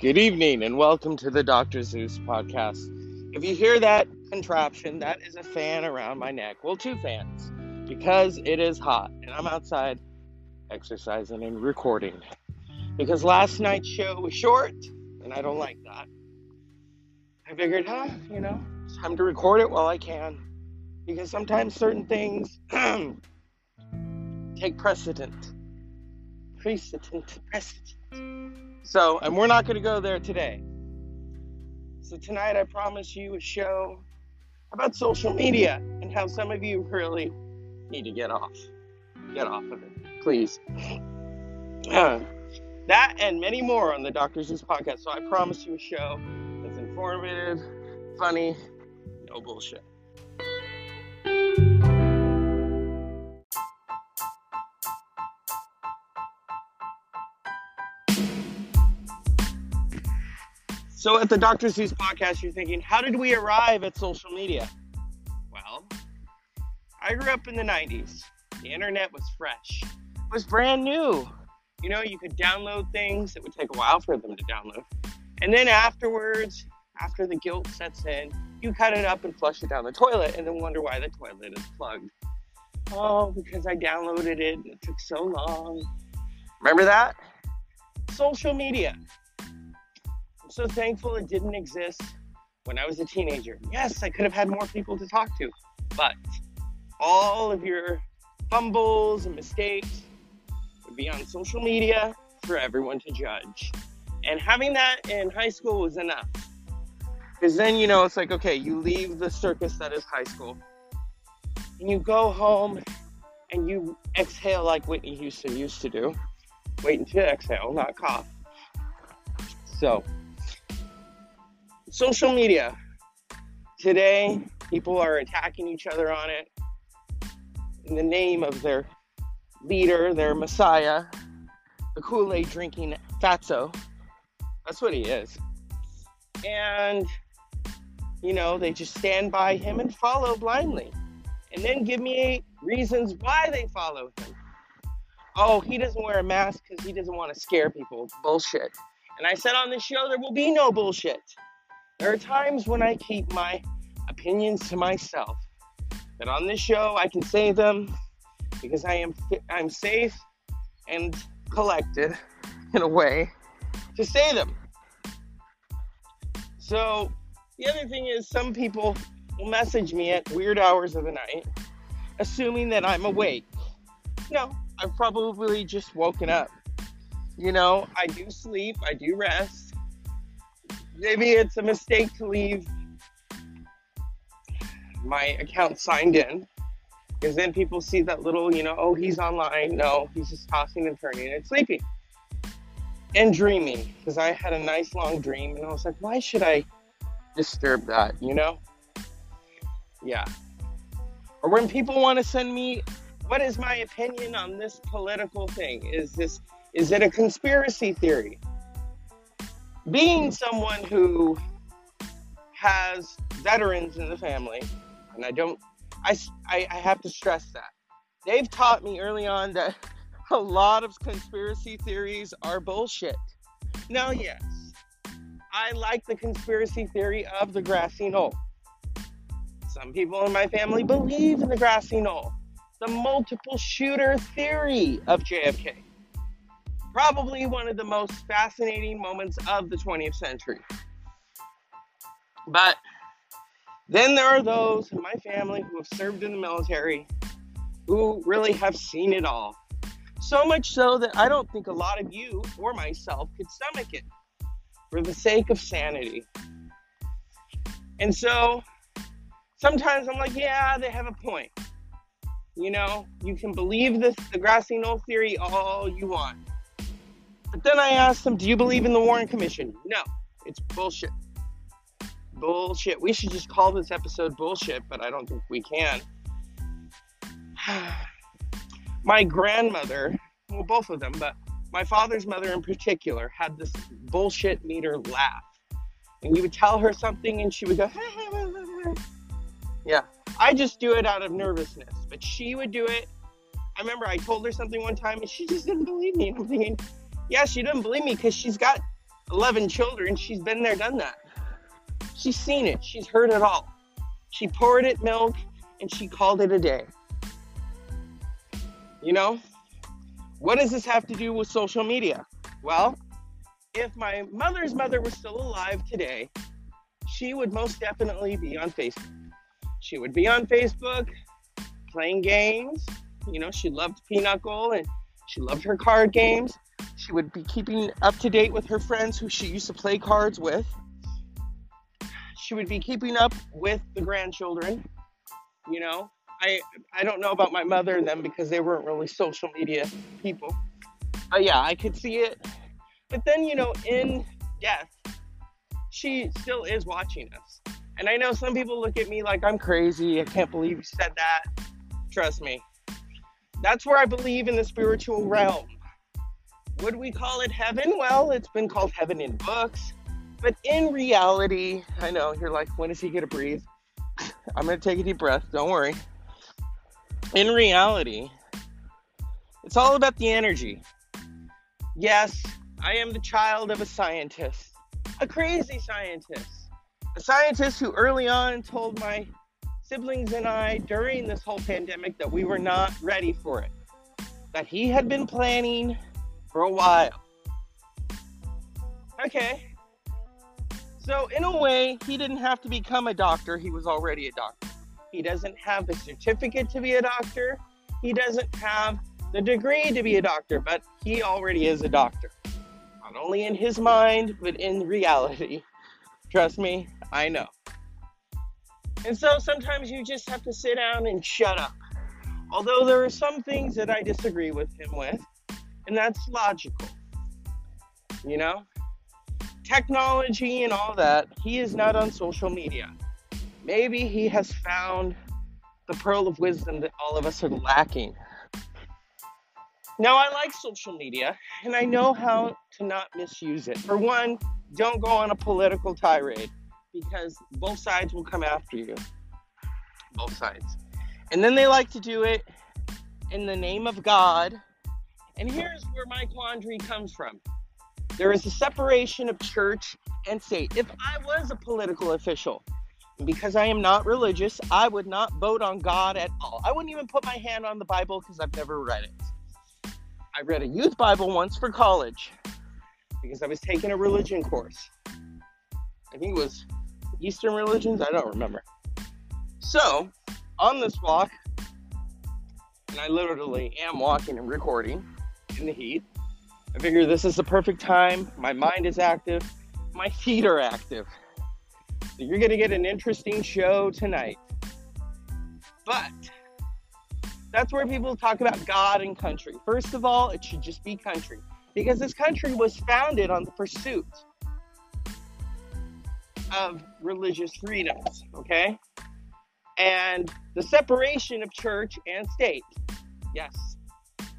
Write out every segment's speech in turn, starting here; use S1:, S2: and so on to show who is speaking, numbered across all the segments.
S1: Good evening and welcome to the Dr. Zeus podcast. If you hear that contraption, that is a fan around my neck. Well, two fans because it is hot and I'm outside exercising and recording. Because last night's show was short and I don't like that. I figured, huh, you know, it's time to record it while I can. Because sometimes certain things take precedent. Precedent. Precedent. So, and we're not going to go there today. So, tonight I promise you a show about social media and how some of you really need to get off. Get off of it, please. Uh, that and many more on the. Zeus podcast. So, I promise you a show that's informative, funny, no bullshit. So at the Dr. Seuss podcast, you're thinking, how did we arrive at social media? Well, I grew up in the 90s. The internet was fresh. It was brand new. You know, you could download things. It would take a while for them to download. And then afterwards, after the guilt sets in, you cut it up and flush it down the toilet and then wonder why the toilet is plugged. Oh, because I downloaded it and it took so long. Remember that? Social media. I'm so thankful it didn't exist when I was a teenager. Yes, I could have had more people to talk to, but all of your fumbles and mistakes would be on social media for everyone to judge. And having that in high school was enough. Because then, you know, it's like, okay, you leave the circus that is high school and you go home and you exhale like Whitney Houston used to do. Wait until you exhale, not cough. So, social media. Today, people are attacking each other on it in the name of their leader, their messiah, the Kool Aid drinking fatso. That's what he is. And, you know, they just stand by him and follow blindly. And then give me reasons why they follow him. Oh, he doesn't wear a mask because he doesn't want to scare people. Bullshit. And I said on the show, there will be no bullshit. There are times when I keep my opinions to myself. but on this show I can say them because I am I'm safe and collected in a way to say them. So the other thing is some people will message me at weird hours of the night assuming that I'm awake. No, I've probably just woken up. You know, I do sleep, I do rest maybe it's a mistake to leave my account signed in because then people see that little, you know, oh, he's online. No, he's just tossing and turning and sleeping and dreaming because I had a nice long dream and I was like, why should I disturb that, you know? Yeah. Or when people want to send me, what is my opinion on this political thing? Is this, is it a conspiracy theory? Being someone who has veterans in the family, and I don't, I, I, I have to stress that. They've taught me early on that a lot of conspiracy theories are bullshit. Now, yes, I like the conspiracy theory of the grassy knoll. Some people in my family believe in the grassy knoll, the multiple shooter theory of JFK probably one of the most fascinating moments of the 20th century. But then there are those in my family who have served in the military who really have seen it all. So much so that I don't think a lot of you or myself could stomach it for the sake of sanity. And so sometimes I'm like, yeah, they have a point. You know, you can believe this the grassy knoll theory all you want. But then I asked them, Do you believe in the Warren Commission? No, it's bullshit. Bullshit. We should just call this episode bullshit, but I don't think we can. my grandmother, well, both of them, but my father's mother in particular, had this bullshit meter laugh. And you would tell her something and she would go, yeah. I just do it out of nervousness, but she would do it. I remember I told her something one time and she just didn't believe me. And I'm thinking, yeah, she didn't believe me because she's got 11 children, she's been there, done that. She's seen it, she's heard it all. She poured it milk and she called it a day. You know, what does this have to do with social media? Well, if my mother's mother was still alive today, she would most definitely be on Facebook. She would be on Facebook playing games. You know, she loved Pinochle and she loved her card games. She would be keeping up to date with her friends who she used to play cards with. She would be keeping up with the grandchildren. You know, I I don't know about my mother and them because they weren't really social media people. But yeah, I could see it. But then, you know, in death, she still is watching us. And I know some people look at me like I'm crazy. I can't believe you said that. Trust me. That's where I believe in the spiritual realm. Would we call it heaven? Well, it's been called heaven in books. But in reality, I know you're like, when is he going to breathe? I'm going to take a deep breath. Don't worry. In reality, it's all about the energy. Yes, I am the child of a scientist, a crazy scientist, a scientist who early on told my siblings and I during this whole pandemic that we were not ready for it, that he had been planning for a while. Okay. So, in a way, he didn't have to become a doctor, he was already a doctor. He doesn't have the certificate to be a doctor, he doesn't have the degree to be a doctor, but he already is a doctor. Not only in his mind, but in reality. Trust me, I know. And so sometimes you just have to sit down and shut up. Although there are some things that I disagree with him with, and that's logical. You know? Technology and all that, he is not on social media. Maybe he has found the pearl of wisdom that all of us are lacking. Now, I like social media and I know how to not misuse it. For one, don't go on a political tirade because both sides will come after you. Both sides. And then they like to do it in the name of God. And here's where my quandary comes from there is a separation of church and state. If I was a political official, because I am not religious, I would not vote on God at all. I wouldn't even put my hand on the Bible because I've never read it. I read a youth Bible once for college because I was taking a religion course. I think it was Eastern religions, I don't remember. So, on this walk, and I literally am walking and recording in the heat, I figure this is the perfect time. My mind is active, my feet are active. So, you're going to get an interesting show tonight. But, that's where people talk about God and country. First of all, it should just be country because this country was founded on the pursuit of religious freedoms, okay? And the separation of church and state. Yes.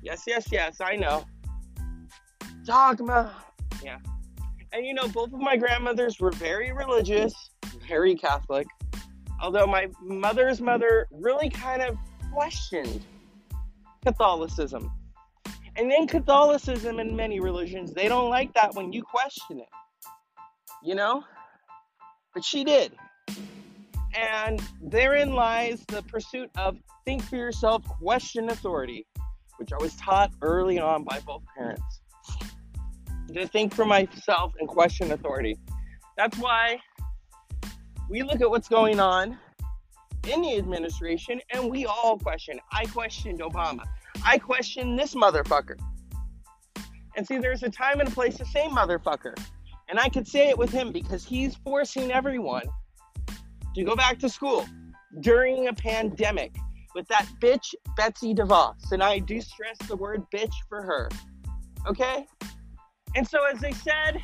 S1: Yes, yes, yes, I know. Dogma. Yeah. And you know, both of my grandmothers were very religious, very Catholic. Although my mother's mother really kind of questioned Catholicism. And in Catholicism and many religions, they don't like that when you question it. You know? But she did. And therein lies the pursuit of think for yourself, question authority, which I was taught early on by both parents. To think for myself and question authority. That's why we look at what's going on in the administration and we all question. I questioned Obama. I questioned this motherfucker. And see, there's a time and a place to say motherfucker. And I could say it with him because he's forcing everyone to go back to school during a pandemic with that bitch Betsy DeVos. And I do stress the word bitch for her. Okay? And so, as they said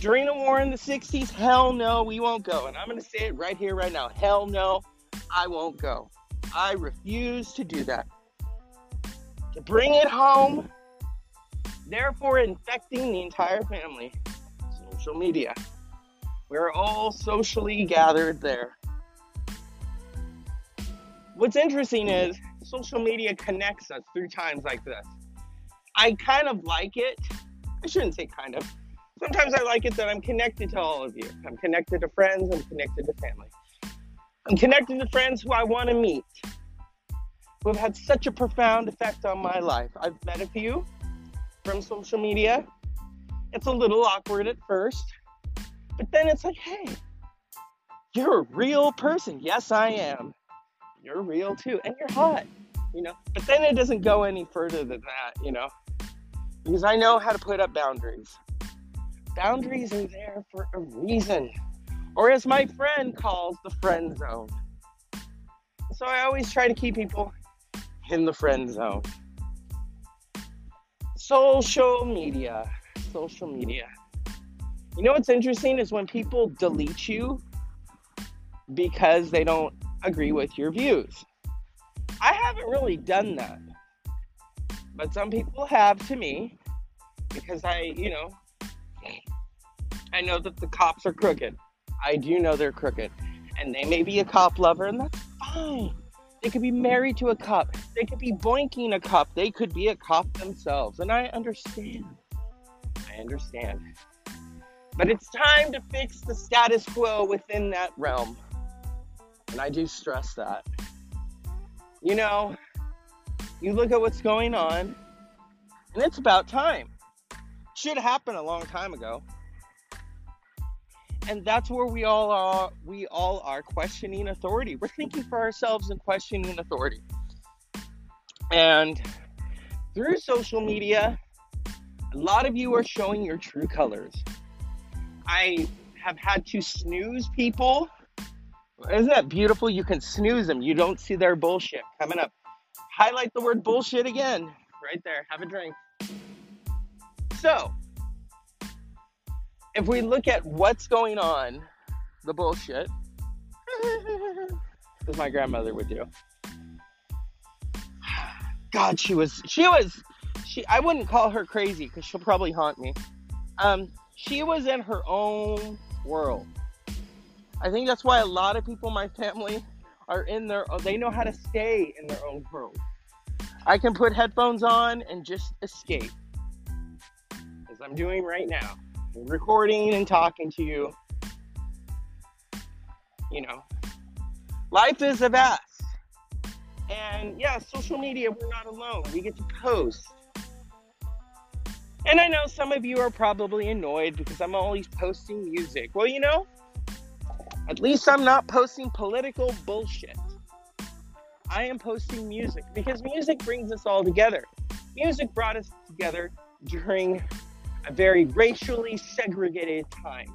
S1: during the war in the 60s, hell no, we won't go. And I'm going to say it right here, right now. Hell no, I won't go. I refuse to do that. To bring it home, therefore infecting the entire family social media. We're all socially gathered there. What's interesting is social media connects us through times like this. I kind of like it. I shouldn't say kind of. Sometimes I like it that I'm connected to all of you. I'm connected to friends, I'm connected to family. I'm connected to friends who I want to meet, who have had such a profound effect on my life. I've met a few from social media. It's a little awkward at first, but then it's like, hey, you're a real person. Yes, I am. You're real too, and you're hot, you know. But then it doesn't go any further than that, you know, because I know how to put up boundaries. Boundaries are there for a reason, or as my friend calls the friend zone. So I always try to keep people in the friend zone. Social media. Social media. You know what's interesting is when people delete you because they don't agree with your views. I haven't really done that. But some people have to me because I, you know, I know that the cops are crooked. I do know they're crooked. And they may be a cop lover, and that's fine. They could be married to a cop. They could be boinking a cop. They could be a cop themselves. And I understand. I understand. But it's time to fix the status quo within that realm. And I do stress that. You know, you look at what's going on, and it's about time. Should happen a long time ago. And that's where we all are we all are questioning authority. We're thinking for ourselves and questioning authority. And through social media, a lot of you are showing your true colors. I have had to snooze people isn't that beautiful? You can snooze them. You don't see their bullshit coming up. Highlight the word bullshit again. Right there. Have a drink. So, if we look at what's going on, the bullshit, as my grandmother would do. God, she was, she was, she, I wouldn't call her crazy because she'll probably haunt me. Um, she was in her own world. I think that's why a lot of people in my family are in their they know how to stay in their own world. I can put headphones on and just escape. As I'm doing right now. recording and talking to you. You know. Life is a vast. And yeah, social media, we're not alone. We get to post. And I know some of you are probably annoyed because I'm always posting music. Well, you know, at least I'm not posting political bullshit. I am posting music because music brings us all together. Music brought us together during a very racially segregated time.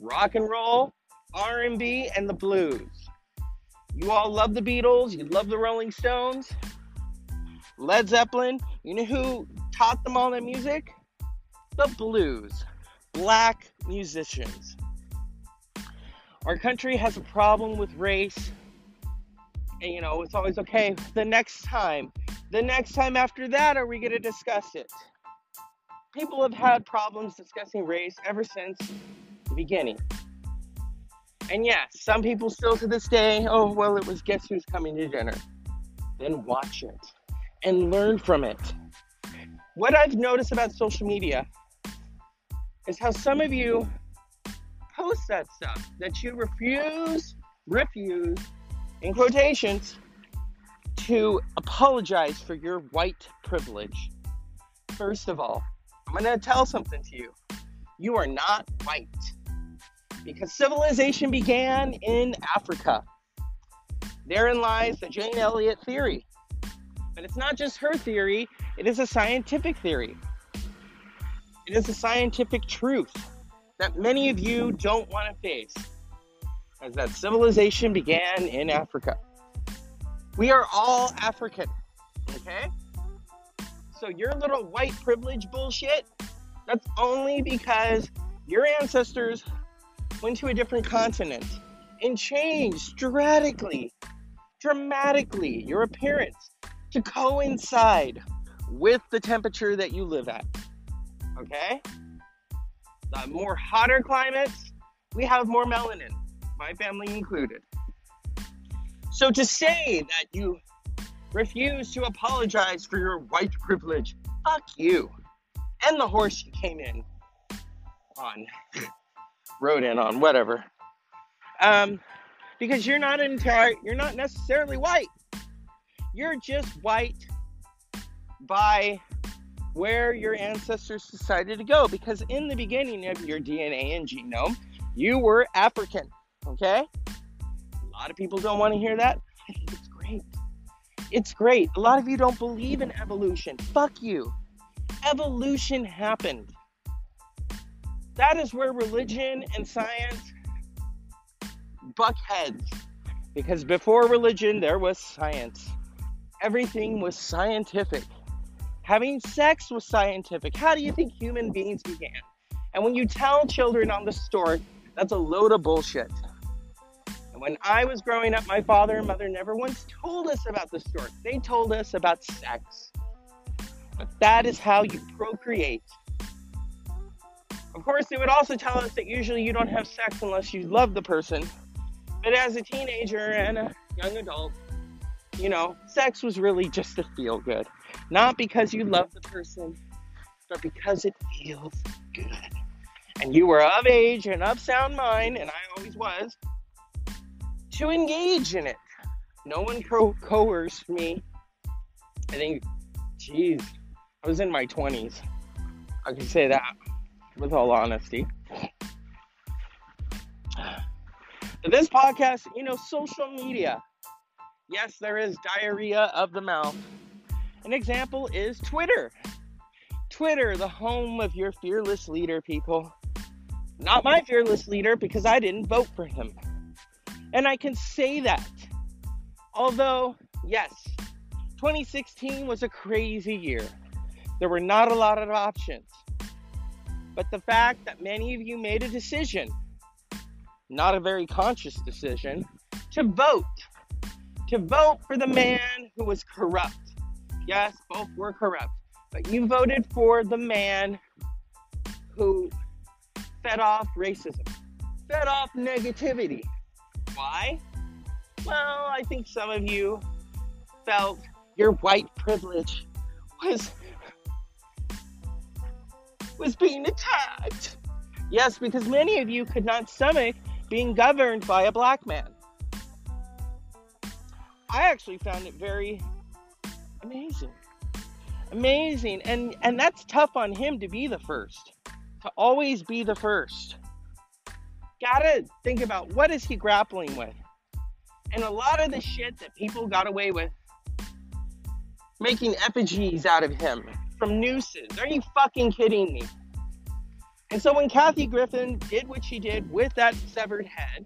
S1: Rock and roll, R&B, and the blues. You all love the Beatles, you love the Rolling Stones, Led Zeppelin. You know who taught them all that music? The blues. Black musicians. Our country has a problem with race. And, you know, it's always okay. The next time, the next time after that, are we going to discuss it? People have had problems discussing race ever since the beginning. And yes, some people still to this day, oh, well, it was guess who's coming to dinner. Then watch it and learn from it. What I've noticed about social media is how some of you post that stuff that you refuse, refuse, in quotations, to apologize for your white privilege. First of all, I'm going to tell something to you. You are not white. Because civilization began in Africa. Therein lies the Jane Elliott theory. But it's not just her theory, it is a scientific theory. It is a scientific truth that many of you don't want to face, as that civilization began in Africa. We are all African, okay? So your little white privilege bullshit, that's only because your ancestors went to a different continent and changed dramatically, dramatically your appearance to coincide with the temperature that you live at. Okay? The more hotter climates, we have more melanin, my family included. So to say that you refuse to apologize for your white privilege, fuck you. And the horse you came in. on, rode in on, whatever. Um, because you're not entire, you're not necessarily white. You're just white by where your ancestors decided to go. Because in the beginning of your DNA and genome, you were African. Okay? A lot of people don't want to hear that. I think it's great. It's great. A lot of you don't believe in evolution. Fuck you. Evolution happened. That is where religion and science buck heads. Because before religion, there was science. Everything was scientific. Having sex was scientific. How do you think human beings began? And when you tell children on the stork, that's a load of bullshit. And when I was growing up, my father and mother never once told us about the stork. They told us about sex. But that is how you procreate. Of course, they would also tell us that usually you don't have sex unless you love the person. But as a teenager and a young adult, you know, sex was really just to feel good. Not because you love the person, but because it feels good. And you were of age and of sound mind, and I always was, to engage in it. No one co- coerced me. I think, geez, I was in my 20s. I can say that with all honesty. But this podcast, you know, social media. Yes, there is diarrhea of the mouth. An example is Twitter. Twitter, the home of your fearless leader, people. Not my fearless leader because I didn't vote for him. And I can say that. Although, yes, 2016 was a crazy year. There were not a lot of options. But the fact that many of you made a decision, not a very conscious decision, to vote, to vote for the man who was corrupt. Yes, both were corrupt. But you voted for the man who fed off racism, fed off negativity. Why? Well, I think some of you felt your white privilege was was being attacked. Yes, because many of you could not stomach being governed by a black man. I actually found it very amazing. Amazing. And and that's tough on him to be the first. To always be the first. Gotta think about what is he grappling with. And a lot of the shit that people got away with making effigies out of him from nooses. Are you fucking kidding me? And so when Kathy Griffin did what she did with that severed head,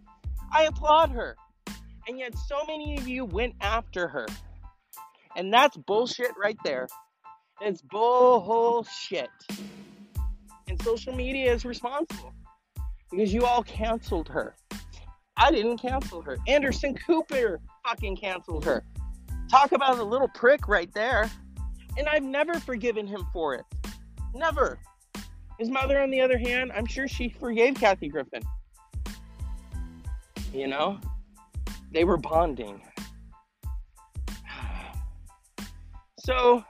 S1: I applaud her. And yet so many of you went after her. And that's bullshit right there. It's bullshit. And social media is responsible because you all canceled her. I didn't cancel her. Anderson Cooper fucking canceled her. Talk about a little prick right there. And I've never forgiven him for it. Never. His mother, on the other hand, I'm sure she forgave Kathy Griffin. You know, they were bonding. So,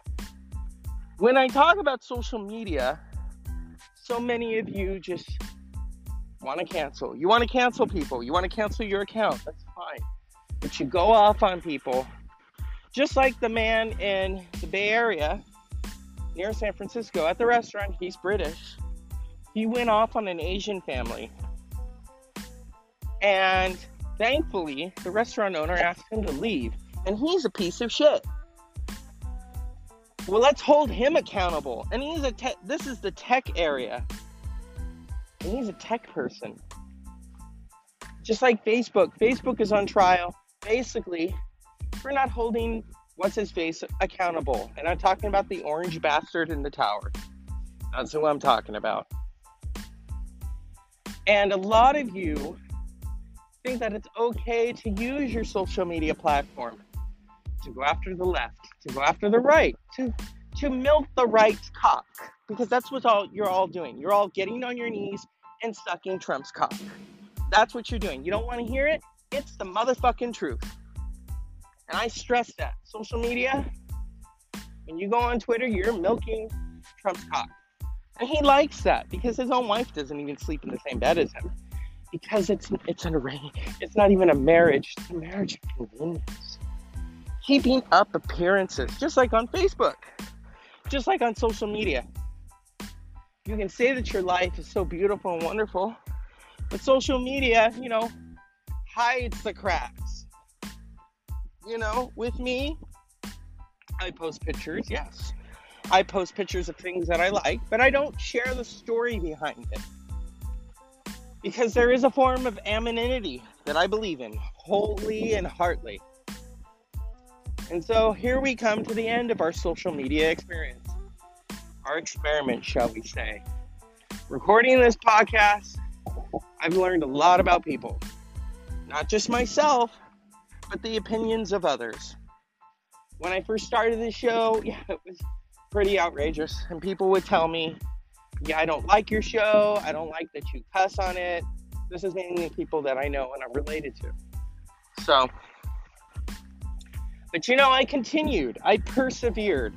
S1: when I talk about social media, so many of you just want to cancel. You want to cancel people. You want to cancel your account. That's fine. But you go off on people just like the man in the Bay Area near San Francisco at the restaurant, he's British. He went off on an Asian family. And thankfully, the restaurant owner asked him to leave. And he's a piece of shit. Well, let's hold him accountable. And he's a te- this is the tech area. And he's a tech person. Just like Facebook. Facebook is on trial. Basically, for not holding what's his face accountable. And I'm talking about the orange bastard in the tower. That's who I'm talking about. And a lot of you think that it's okay to use your social media platform to go after the left, to go after the right, to to milk the right's cock. Because that's what all you're all doing. You're all getting on your knees and sucking Trump's cock. That's what you're doing. You don't want to hear it? It's the motherfucking truth. And I stress that. Social media, when you go on Twitter, you're milking Trump's cock. And he likes that because his own wife doesn't even sleep in the same bed as him. Because it's it's an array. It's not even a marriage. It's a marriage of convenience. Keeping up appearances, just like on Facebook, just like on social media. You can say that your life is so beautiful and wonderful, but social media, you know, hides the cracks. You know, with me, I post pictures, yes. I post pictures of things that I like, but I don't share the story behind it. Because there is a form of anonymity that I believe in, wholly and heartily. And so here we come to the end of our social media experience, our experiment, shall we say. Recording this podcast, I've learned a lot about people, not just myself, but the opinions of others. When I first started the show, yeah, it was pretty outrageous. And people would tell me, yeah, I don't like your show. I don't like that you cuss on it. This is mainly people that I know and I'm related to. So, but you know, I continued. I persevered.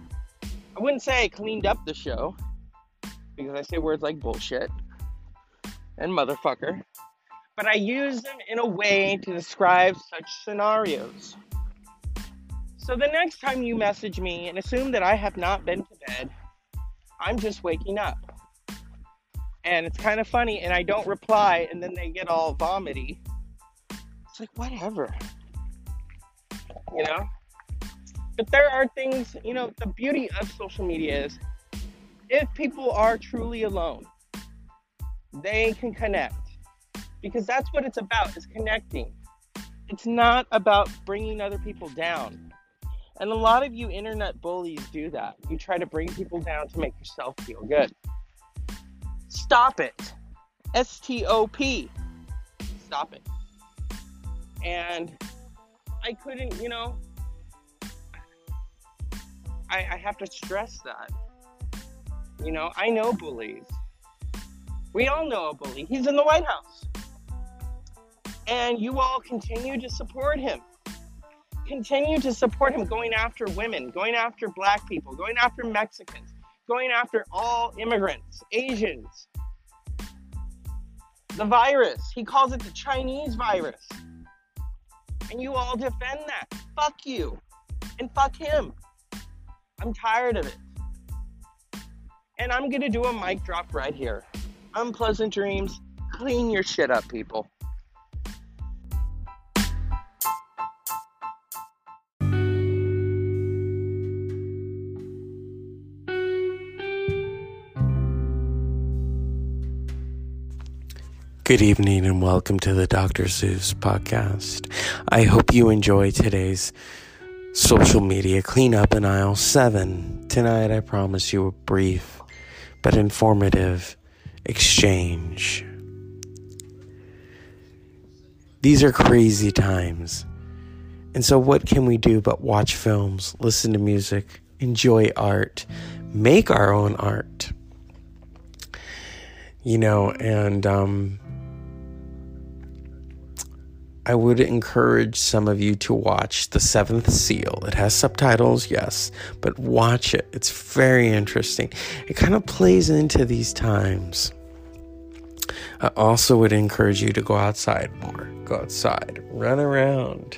S1: I wouldn't say I cleaned up the show because I say words like bullshit and motherfucker, but I use them in a way to describe such scenarios. So the next time you message me and assume that I have not been to bed, I'm just waking up. And it's kind of funny, and I don't reply, and then they get all vomity. It's like, whatever. You know? But there are things, you know, the beauty of social media is if people are truly alone, they can connect. Because that's what it's about, is connecting. It's not about bringing other people down. And a lot of you internet bullies do that. You try to bring people down to make yourself feel good. Stop it. S T O P. Stop it. And I couldn't, you know, I, I have to stress that. You know, I know bullies. We all know a bully. He's in the White House. And you all continue to support him continue to support him going after women, going after black people, going after Mexicans, going after all immigrants, Asians. The virus, he calls it the Chinese virus. And you all defend that. Fuck you. And fuck him. I'm tired of it. And I'm going to do a mic drop right here. Unpleasant dreams. Clean your shit up, people.
S2: Good evening and welcome to the Dr. Zeus podcast. I hope you enjoy today's social media cleanup in aisle 7. Tonight, I promise you a brief but informative exchange. These are crazy times. And so, what can we do but watch films, listen to music, enjoy art, make our own art? You know, and um, I would encourage some of you to watch The Seventh Seal. It has subtitles, yes, but watch it. It's very interesting. It kind of plays into these times. I also would encourage you to go outside more. Go outside, run around.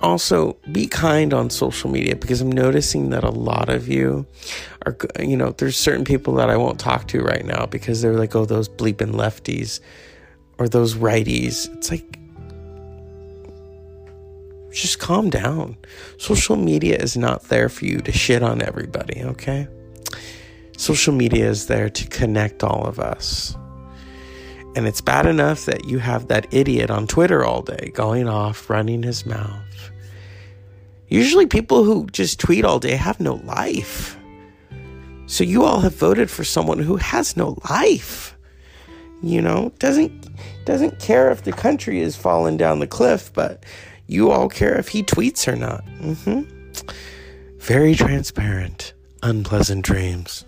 S2: Also, be kind on social media because I'm noticing that a lot of you are, you know, there's certain people that I won't talk to right now because they're like, oh, those bleeping lefties or those righties. It's like, just calm down. Social media is not there for you to shit on everybody, okay? Social media is there to connect all of us. And it's bad enough that you have that idiot on Twitter all day going off, running his mouth. Usually, people who just tweet all day have no life. So, you all have voted for someone who has no life you know doesn't doesn't care if the country is falling down the cliff but you all care if he tweets or not mm-hmm. very transparent unpleasant dreams